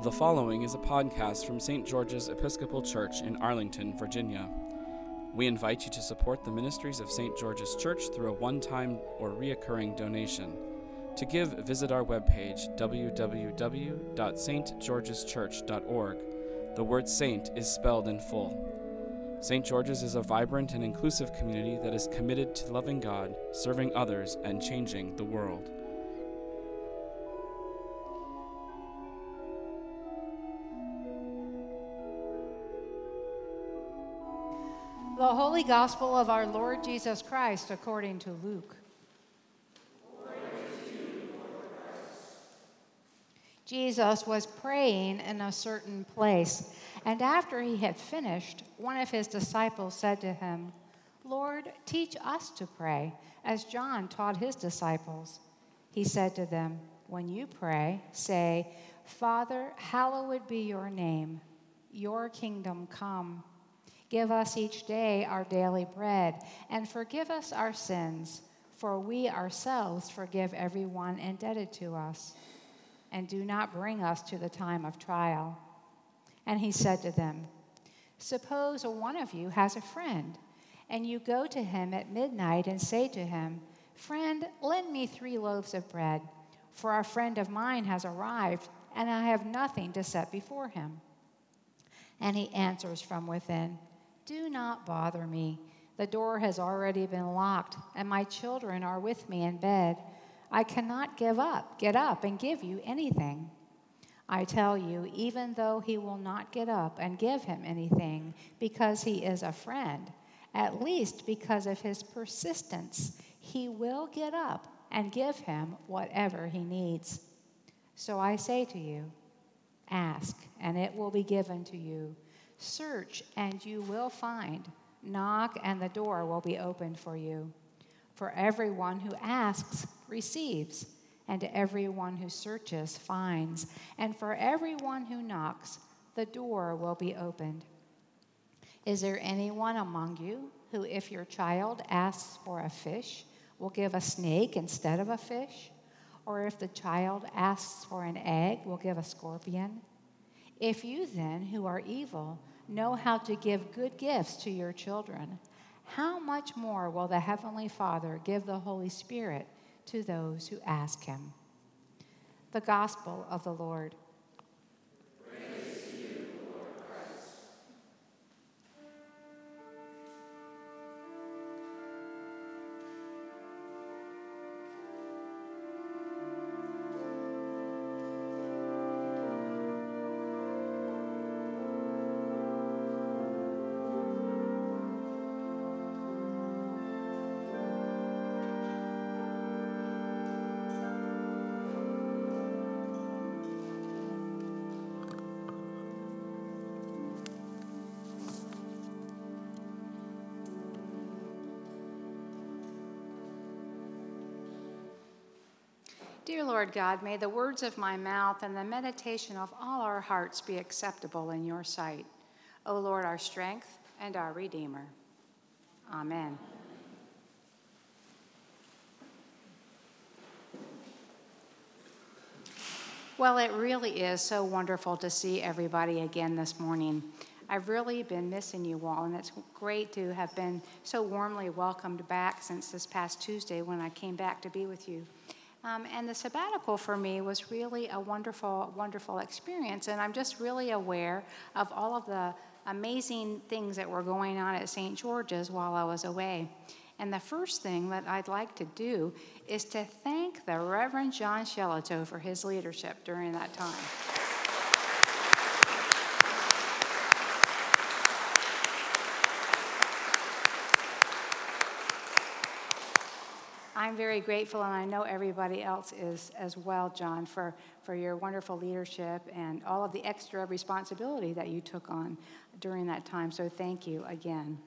The following is a podcast from St. George's Episcopal Church in Arlington, Virginia. We invite you to support the ministries of St. George's Church through a one time or reoccurring donation. To give, visit our webpage, www.stgeorgeschurch.org. The word saint is spelled in full. St. George's is a vibrant and inclusive community that is committed to loving God, serving others, and changing the world. Holy Gospel of our Lord Jesus Christ according to Luke. Jesus was praying in a certain place, and after he had finished, one of his disciples said to him, Lord, teach us to pray, as John taught his disciples. He said to them, When you pray, say, Father, hallowed be your name, your kingdom come. Give us each day our daily bread, and forgive us our sins, for we ourselves forgive everyone indebted to us and do not bring us to the time of trial. And he said to them, Suppose one of you has a friend, and you go to him at midnight and say to him, Friend, lend me three loaves of bread, for a friend of mine has arrived, and I have nothing to set before him. And he answers from within, Do not bother me. The door has already been locked, and my children are with me in bed. I cannot give up, get up and give you anything. I tell you, even though he will not get up and give him anything because he is a friend, at least because of his persistence, he will get up and give him whatever he needs. So I say to you, ask, and it will be given to you. Search, and you will find. Knock, and the door will be opened for you. For everyone who asks receives, and everyone who searches finds, and for everyone who knocks, the door will be opened. Is there anyone among you who, if your child asks for a fish, will give a snake instead of a fish? Or if the child asks for an egg, will give a scorpion? If you then, who are evil, know how to give good gifts to your children, how much more will the Heavenly Father give the Holy Spirit to those who ask Him? The Gospel of the Lord. Dear Lord God, may the words of my mouth and the meditation of all our hearts be acceptable in your sight. O Lord, our strength and our Redeemer. Amen. Well, it really is so wonderful to see everybody again this morning. I've really been missing you all, and it's great to have been so warmly welcomed back since this past Tuesday when I came back to be with you. Um, and the sabbatical for me was really a wonderful, wonderful experience. And I'm just really aware of all of the amazing things that were going on at St. George's while I was away. And the first thing that I'd like to do is to thank the Reverend John Shellito for his leadership during that time. I'm very grateful, and I know everybody else is as well, John, for, for your wonderful leadership and all of the extra responsibility that you took on during that time. So thank you again.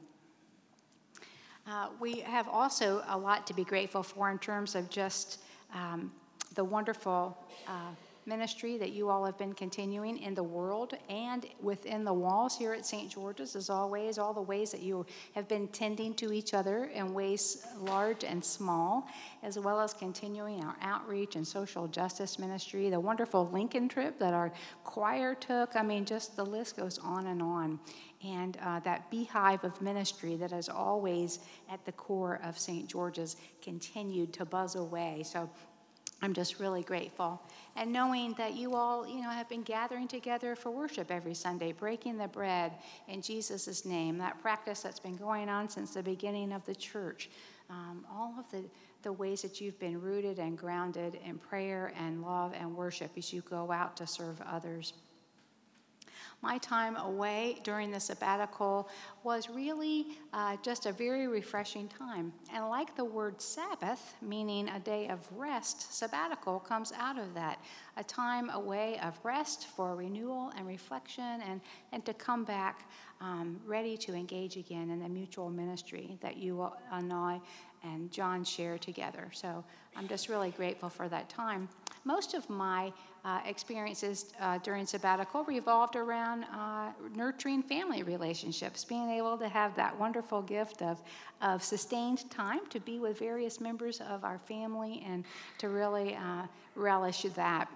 Uh, we have also a lot to be grateful for in terms of just um, the wonderful uh, ministry that you all have been continuing in the world and within the walls here at St. George's, as always, all the ways that you have been tending to each other in ways large and small, as well as continuing our outreach and social justice ministry, the wonderful Lincoln trip that our choir took. I mean, just the list goes on and on. And uh, that beehive of ministry that is always at the core of St. George's continued to buzz away. So I'm just really grateful. And knowing that you all, you know, have been gathering together for worship every Sunday, breaking the bread in Jesus' name, that practice that's been going on since the beginning of the church. Um, all of the, the ways that you've been rooted and grounded in prayer and love and worship as you go out to serve others my time away during the sabbatical was really uh, just a very refreshing time. And like the word Sabbath, meaning a day of rest, sabbatical comes out of that a time away of rest for renewal and reflection and, and to come back um, ready to engage again in the mutual ministry that you and I and John share together. So I'm just really grateful for that time. Most of my uh, experiences uh, during sabbatical revolved around uh, nurturing family relationships, being able to have that wonderful gift of, of sustained time to be with various members of our family and to really uh, relish that.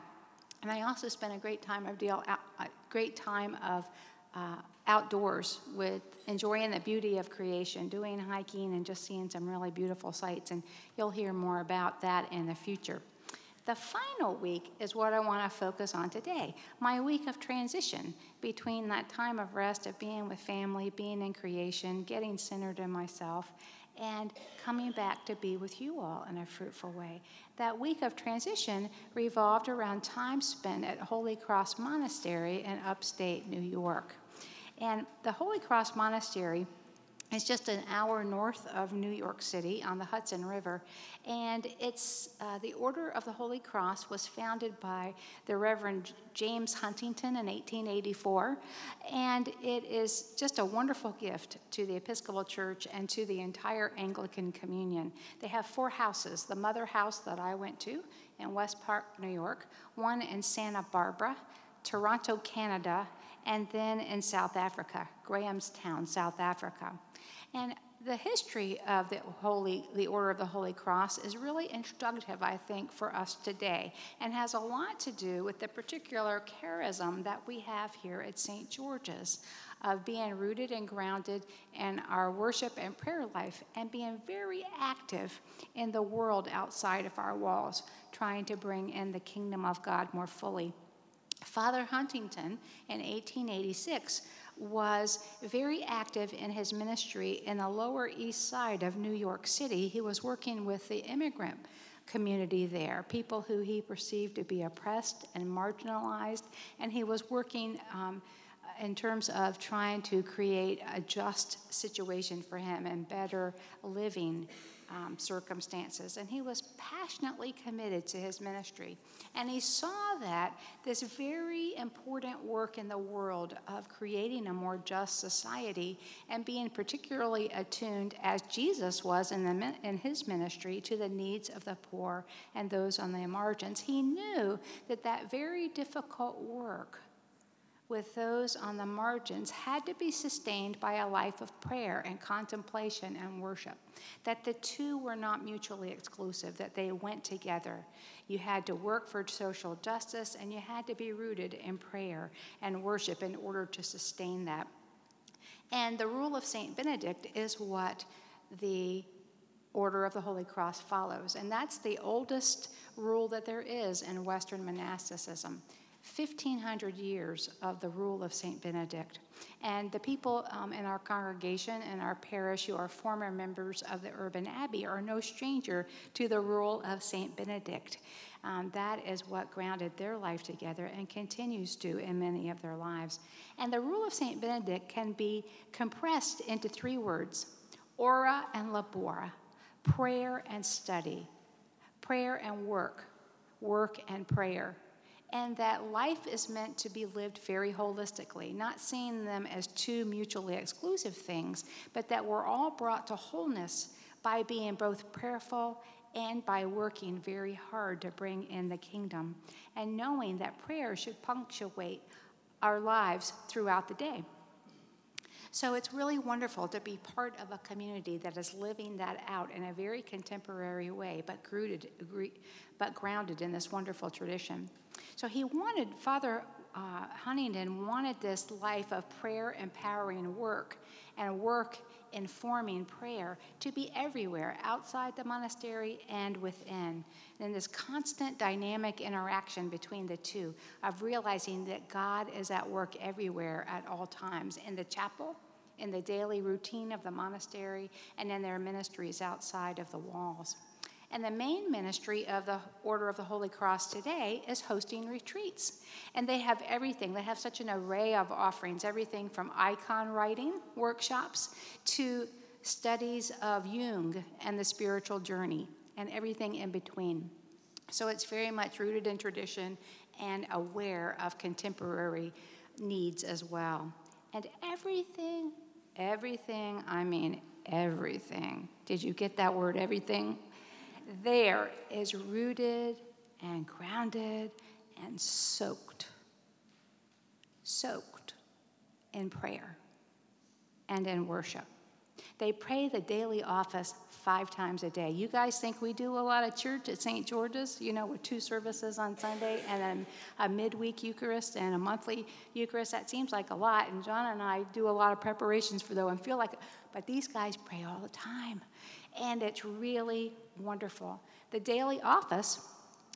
And I also spent a great time of deal, a great time of uh, outdoors with enjoying the beauty of creation, doing hiking and just seeing some really beautiful sights. And you'll hear more about that in the future. The final week is what I want to focus on today my week of transition between that time of rest, of being with family, being in creation, getting centered in myself, and coming back to be with you all in a fruitful way. That week of transition revolved around time spent at Holy Cross Monastery in upstate New York. And the Holy Cross Monastery it's just an hour north of New York City on the Hudson River. And it's uh, the Order of the Holy Cross was founded by the Reverend James Huntington in 1884. And it is just a wonderful gift to the Episcopal Church and to the entire Anglican Communion. They have four houses the mother house that I went to in West Park, New York, one in Santa Barbara, Toronto, Canada, and then in South Africa, Grahamstown, South Africa. And the history of the Holy, the Order of the Holy Cross is really instructive, I think, for us today, and has a lot to do with the particular charism that we have here at St. George's of being rooted and grounded in our worship and prayer life, and being very active in the world outside of our walls, trying to bring in the kingdom of God more fully. Father Huntington in 1886 was very active in his ministry in the Lower East Side of New York City. He was working with the immigrant community there, people who he perceived to be oppressed and marginalized, and he was working. Um, in terms of trying to create a just situation for him and better living um, circumstances. And he was passionately committed to his ministry. And he saw that this very important work in the world of creating a more just society and being particularly attuned, as Jesus was in, the, in his ministry, to the needs of the poor and those on the margins, he knew that that very difficult work with those on the margins had to be sustained by a life of prayer and contemplation and worship. That the two were not mutually exclusive, that they went together. You had to work for social justice and you had to be rooted in prayer and worship in order to sustain that. And the rule of St. Benedict is what the Order of the Holy Cross follows. And that's the oldest rule that there is in Western monasticism. 1,500 years of the rule of St. Benedict. And the people um, in our congregation and our parish who are former members of the Urban Abbey are no stranger to the rule of St. Benedict. Um, that is what grounded their life together and continues to in many of their lives. And the rule of St. Benedict can be compressed into three words ora and labora, prayer and study, prayer and work, work and prayer and that life is meant to be lived very holistically, not seeing them as two mutually exclusive things, but that we're all brought to wholeness by being both prayerful and by working very hard to bring in the kingdom, and knowing that prayer should punctuate our lives throughout the day. So it's really wonderful to be part of a community that is living that out in a very contemporary way, but rooted, but grounded in this wonderful tradition. So he wanted, Father uh, Huntington wanted this life of prayer empowering work and work informing prayer to be everywhere, outside the monastery and within. And this constant dynamic interaction between the two of realizing that God is at work everywhere at all times in the chapel, in the daily routine of the monastery, and in their ministries outside of the walls. And the main ministry of the Order of the Holy Cross today is hosting retreats. And they have everything. They have such an array of offerings everything from icon writing workshops to studies of Jung and the spiritual journey and everything in between. So it's very much rooted in tradition and aware of contemporary needs as well. And everything, everything, I mean everything. Did you get that word, everything? There is rooted and grounded and soaked, soaked in prayer and in worship. They pray the daily office five times a day. You guys think we do a lot of church at St. George's, you know, with two services on Sunday and then a midweek Eucharist and a monthly Eucharist? That seems like a lot. And John and I do a lot of preparations for those and feel like, but these guys pray all the time and it's really wonderful. The daily office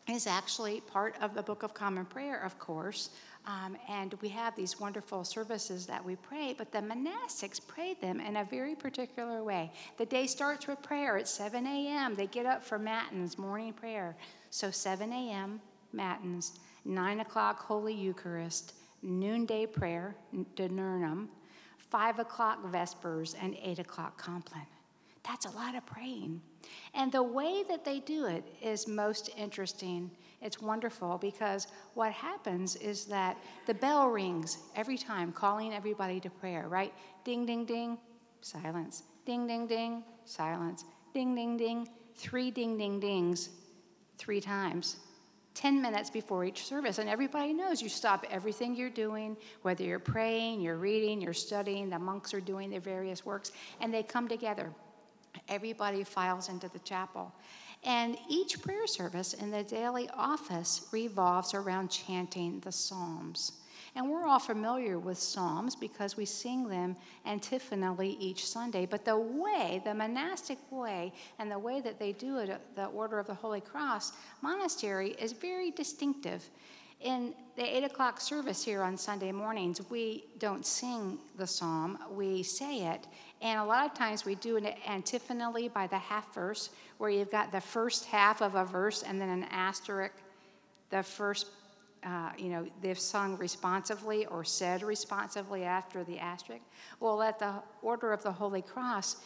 is actually part of the Book of Common Prayer, of course. Um, and we have these wonderful services that we pray, but the monastics pray them in a very particular way. The day starts with prayer at 7 a.m. They get up for matins, morning prayer. So 7 a.m., matins, 9 o'clock, Holy Eucharist, noonday prayer, diurnum, 5 o'clock, Vespers, and 8 o'clock, Compline. That's a lot of praying. And the way that they do it is most interesting. It's wonderful because what happens is that the bell rings every time, calling everybody to prayer, right? Ding, ding, ding, silence. Ding, ding, ding, silence. Ding, ding, ding, three ding, ding, dings, three times. 10 minutes before each service. And everybody knows you stop everything you're doing, whether you're praying, you're reading, you're studying, the monks are doing their various works, and they come together everybody files into the chapel. And each prayer service in the daily office revolves around chanting the Psalms. And we're all familiar with Psalms because we sing them antiphonally each Sunday. But the way, the monastic way, and the way that they do it at the Order of the Holy Cross monastery is very distinctive. In the 8 o'clock service here on Sunday mornings, we don't sing the psalm, we say it. And a lot of times we do it antiphonally by the half verse, where you've got the first half of a verse and then an asterisk, the first, uh, you know, they've sung responsively or said responsively after the asterisk. Well, at the Order of the Holy Cross,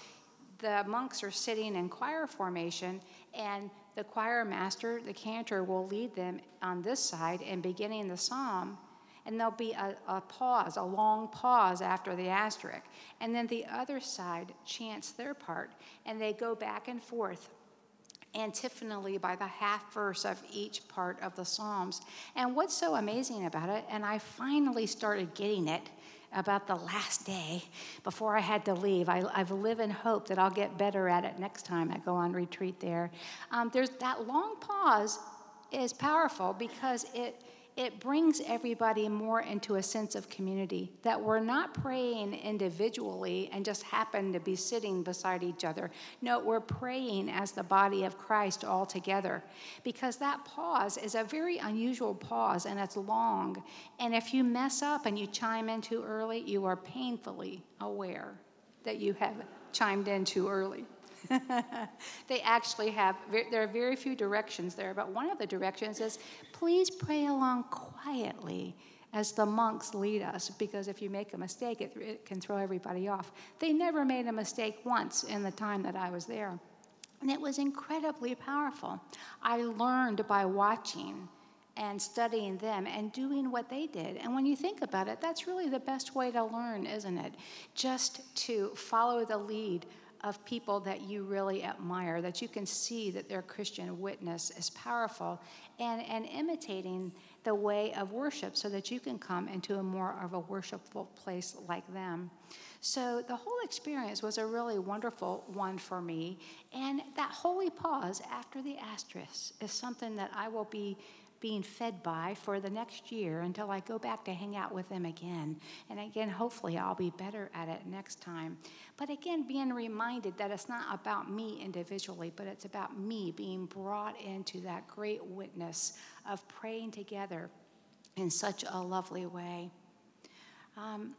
the monks are sitting in choir formation, and the choir master, the cantor, will lead them on this side and beginning the psalm, and there'll be a, a, pause, a long pause after the asterisk. And then the other side chants their part, and they go back and forth antiphonally by the half verse of each part of the Psalms. And what's so amazing about it, and I finally started getting it about the last day before I had to leave. I, I live in hope that I'll get better at it next time I go on retreat there. Um, there's that long pause is powerful because it it brings everybody more into a sense of community that we're not praying individually and just happen to be sitting beside each other. No, we're praying as the body of Christ all together because that pause is a very unusual pause and it's long. And if you mess up and you chime in too early, you are painfully aware that you have chimed in too early. they actually have, there are very few directions there, but one of the directions is please pray along quietly as the monks lead us, because if you make a mistake, it, it can throw everybody off. They never made a mistake once in the time that I was there. And it was incredibly powerful. I learned by watching and studying them and doing what they did. And when you think about it, that's really the best way to learn, isn't it? Just to follow the lead of people that you really admire, that you can see that their Christian witness is powerful, and, and imitating the way of worship so that you can come into a more of a worshipful place like them. So the whole experience was a really wonderful one for me. And that holy pause after the asterisk is something that I will be being fed by for the next year until I go back to hang out with them again. And again, hopefully, I'll be better at it next time. But again, being reminded that it's not about me individually, but it's about me being brought into that great witness of praying together in such a lovely way. Um,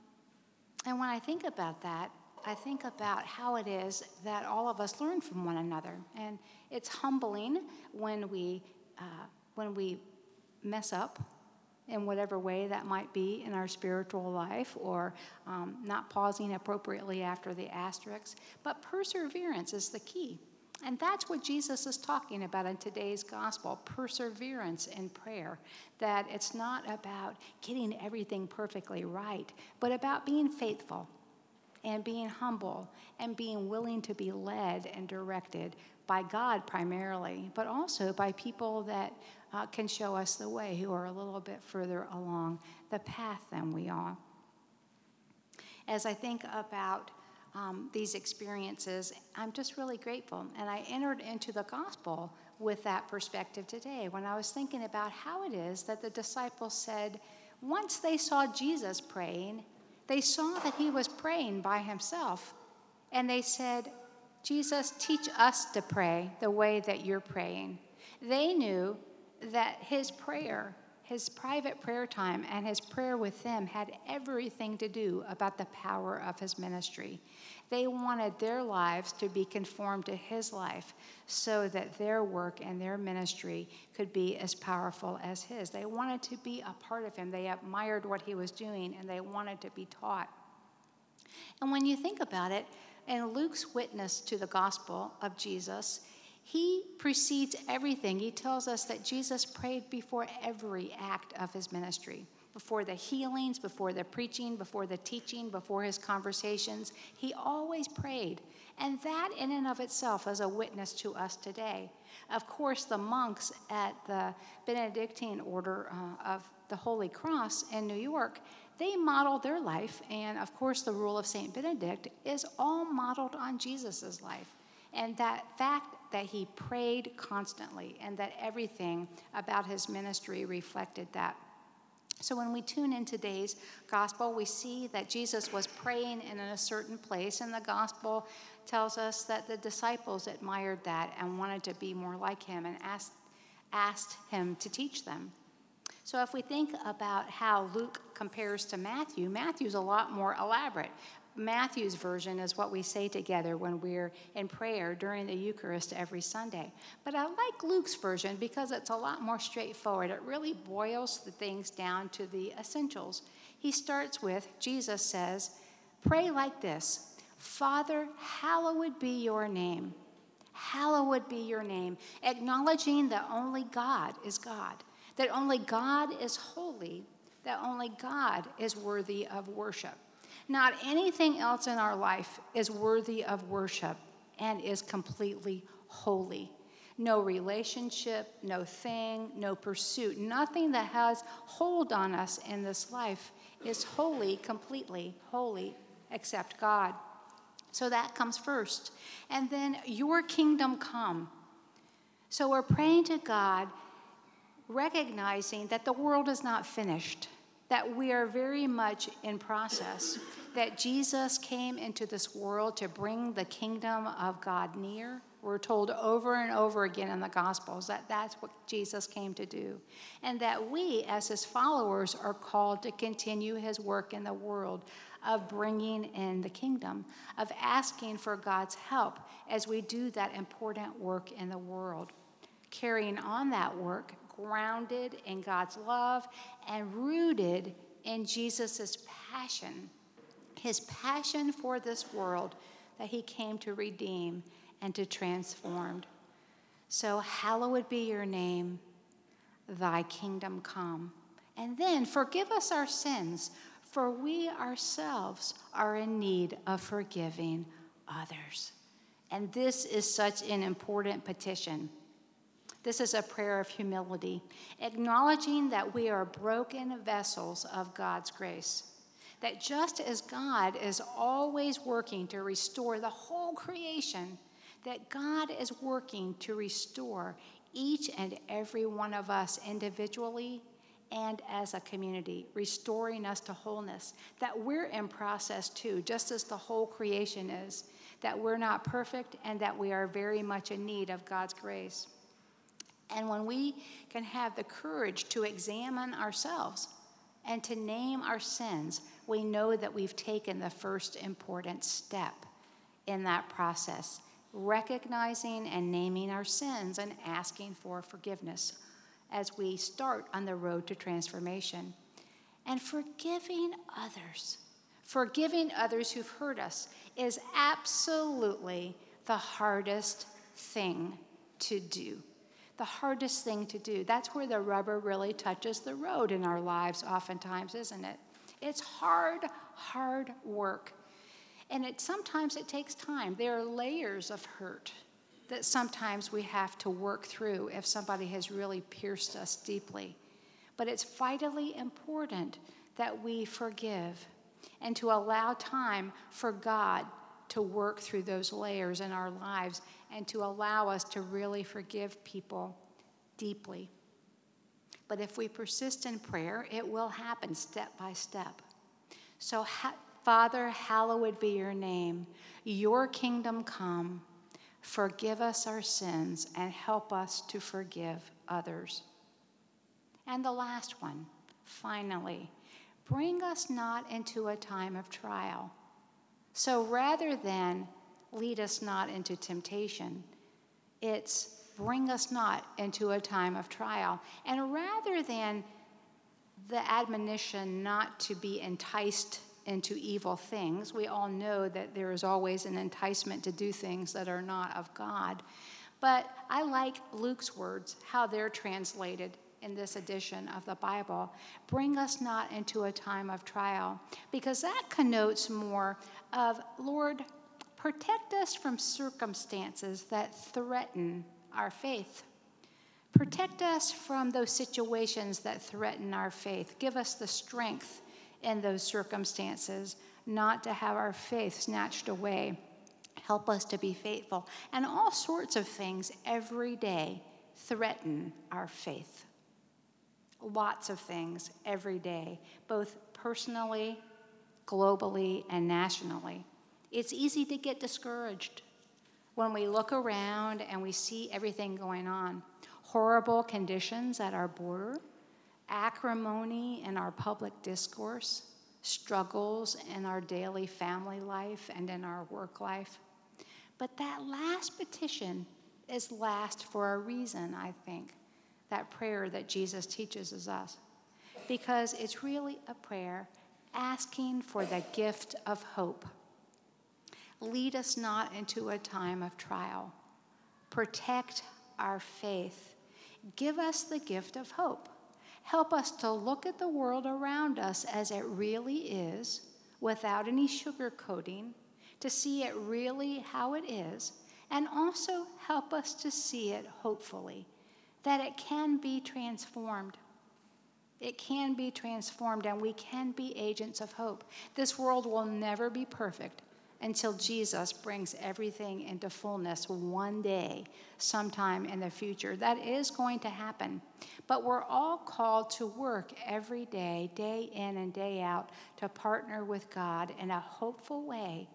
and when I think about that, I think about how it is that all of us learn from one another. And it's humbling when we, uh, when we mess up in whatever way that might be in our spiritual life or um, not pausing appropriately after the asterisks. But perseverance is the key. And that's what Jesus is talking about in today's gospel perseverance in prayer. That it's not about getting everything perfectly right, but about being faithful and being humble and being willing to be led and directed by God primarily, but also by people that uh, can show us the way who are a little bit further along the path than we are. As I think about um, these experiences, I'm just really grateful. And I entered into the gospel with that perspective today when I was thinking about how it is that the disciples said, once they saw Jesus praying, they saw that he was praying by himself. And they said, Jesus, teach us to pray the way that you're praying. They knew that his prayer, his private prayer time, and his prayer with them had everything to do about the power of his ministry. They wanted their lives to be conformed to his life so that their work and their ministry could be as powerful as his. They wanted to be a part of him. They admired what he was doing and they wanted to be taught. And when you think about it, in Luke's witness to the gospel of Jesus, he precedes everything. He tells us that Jesus prayed before every act of his ministry before the healings, before the preaching, before the teaching, before his conversations. He always prayed. And that, in and of itself, is a witness to us today. Of course, the monks at the Benedictine order uh, of the Holy Cross in New York, they modeled their life. And of course, the rule of St. Benedict is all modeled on Jesus' life. And that fact that he prayed constantly and that everything about his ministry reflected that. So when we tune in today's gospel, we see that Jesus was praying in a certain place, and the gospel tells us that the disciples admired that and wanted to be more like him and asked, asked him to teach them. So if we think about how Luke compares to Matthew, Matthew's a lot more elaborate. Matthew's version is what we say together when we're in prayer during the Eucharist every Sunday. But I like Luke's version because it's a lot more straightforward. It really boils the things down to the essentials. He starts with Jesus says, Pray like this Father, hallowed be your name. Hallowed be your name, acknowledging that only God is God, that only God is holy, that only God is worthy of worship. Not anything else in our life is worthy of worship and is completely holy. No relationship, no thing, no pursuit, nothing that has hold on us in this life is holy, completely holy, except God. So that comes first. And then your kingdom come. So we're praying to God, recognizing that the world is not finished that we are very much in process, that Jesus came into this world to bring the kingdom of God near. We're told over and over again in the Gospels that that's what Jesus came to do. And that we, as his followers, are called to continue his work in the world of bringing in the kingdom, of asking for God's help as we do that important work in the world. Carrying on that work grounded in God's love and rooted in Jesus' passion, his passion for this world that he came to redeem and to transform. So, hallowed be your name, thy kingdom come. And then forgive us our sins, for we ourselves are in need of forgiving others. And this is such an important petition. This is a prayer of humility, acknowledging that we are broken vessels of God's grace. That just as God is always working to restore the whole creation, that God is working to restore each and every one of us individually and as a community, restoring us to wholeness. That we're in process too, just as the whole creation is. That we're not perfect and that we are very much in need of God's grace. And when we can have the courage to examine ourselves and to name our sins, we know that we've taken the first important step in that process recognizing and naming our sins and asking for forgiveness as we start on the road to transformation. And forgiving others, forgiving others who've hurt us, is absolutely the hardest thing to do. The hardest thing to do. That's where the rubber really touches the road in our lives, oftentimes, isn't it? It's hard, hard work. And it sometimes it takes time. There are layers of hurt that sometimes we have to work through if somebody has really pierced us deeply. But it's vitally important that we forgive and to allow time for God to work through those layers in our lives and to allow us to really forgive people deeply. But if we persist in prayer, it will happen step by step. So, ha- Father, hallowed be your name. Your kingdom come. Forgive us our sins and help us to forgive others. And the last one, finally, bring us not into a time of trial. So rather than lead us not into temptation, it's bring us not into a time of trial. And rather than the admonition not to be enticed into evil things. We all know that there is always an enticement to do things that are not of God. But I like Luke's words, how they're translated in this edition of the Bible. Bring us not into a time of trial, because that connotes more of, Lord, protect us from circumstances that threaten our faith. Protect us from those situations that threaten our faith. Give us the strength in those circumstances, not to have our faith snatched away. Help us to be faithful. And all sorts of things every day threaten our faith. Lots of things every day, both personally, globally, and nationally. It's easy to get discouraged when we look around and we see everything going on. Horrible conditions at our border, acrimony in our public discourse, struggles in our daily family life and in our work life. But that last petition is last for a reason, I think, that prayer that Jesus teaches us. Because it's really a prayer asking for the gift of hope. Lead us not into a time of trial. Protect our faith. Give us the gift of hope. Help us to look at the world around us as it really is, without any sugarcoating, to see it really how it is, and also help us to see it hopefully, that it can be transformed. It can be transformed, and we can be agents of hope. This world will never be perfect, until Jesus brings everything into fullness one day, sometime in the future. That is going to happen. But we're all called to work every day, day in and day out, to partner with God in a hopeful way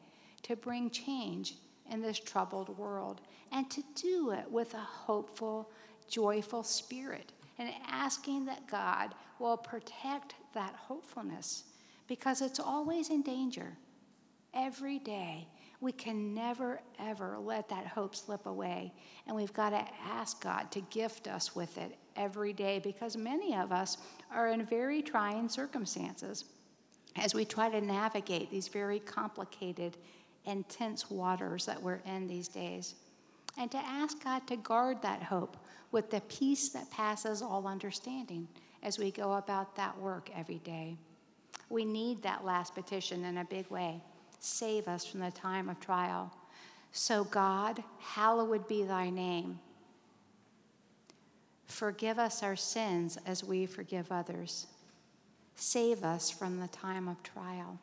to bring change in this troubled world and to do it with a hopeful, joyful spirit and asking that God will protect that hopefulness because it's always in danger every day. We can never, ever let that hope slip away. And we've got to ask God to gift us with it every day because many of us are in very trying circumstances as we try to navigate these very complicated, intense waters that we're in these days. And to ask God to guard that hope with the peace that passes all understanding as we go about that work every day. We need that last petition in a big way save us from the time of trial. So, God, hallowed be thy name. Forgive us our sins as we forgive others. Save us from the time of trial.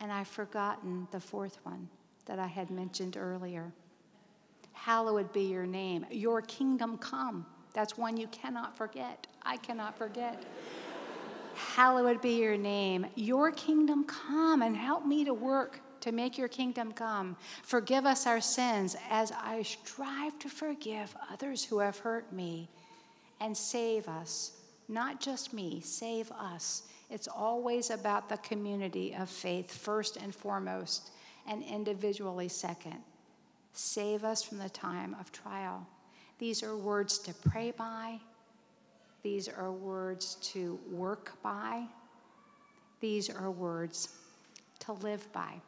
And I've forgotten the fourth one that I had mentioned earlier. Hallowed be your name. Your kingdom come. That's one you cannot forget. I cannot forget. Hallowed be your name. Your kingdom come and help me to work to make your kingdom come. Forgive us our sins as I strive to forgive others who have hurt me. And save us, not just me, save us. It's always about the community of faith, first and foremost, and individually second. Save us from the time of trial. These are words to pray by, these are words to work by, these are words to live by.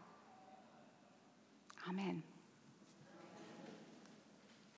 Amen.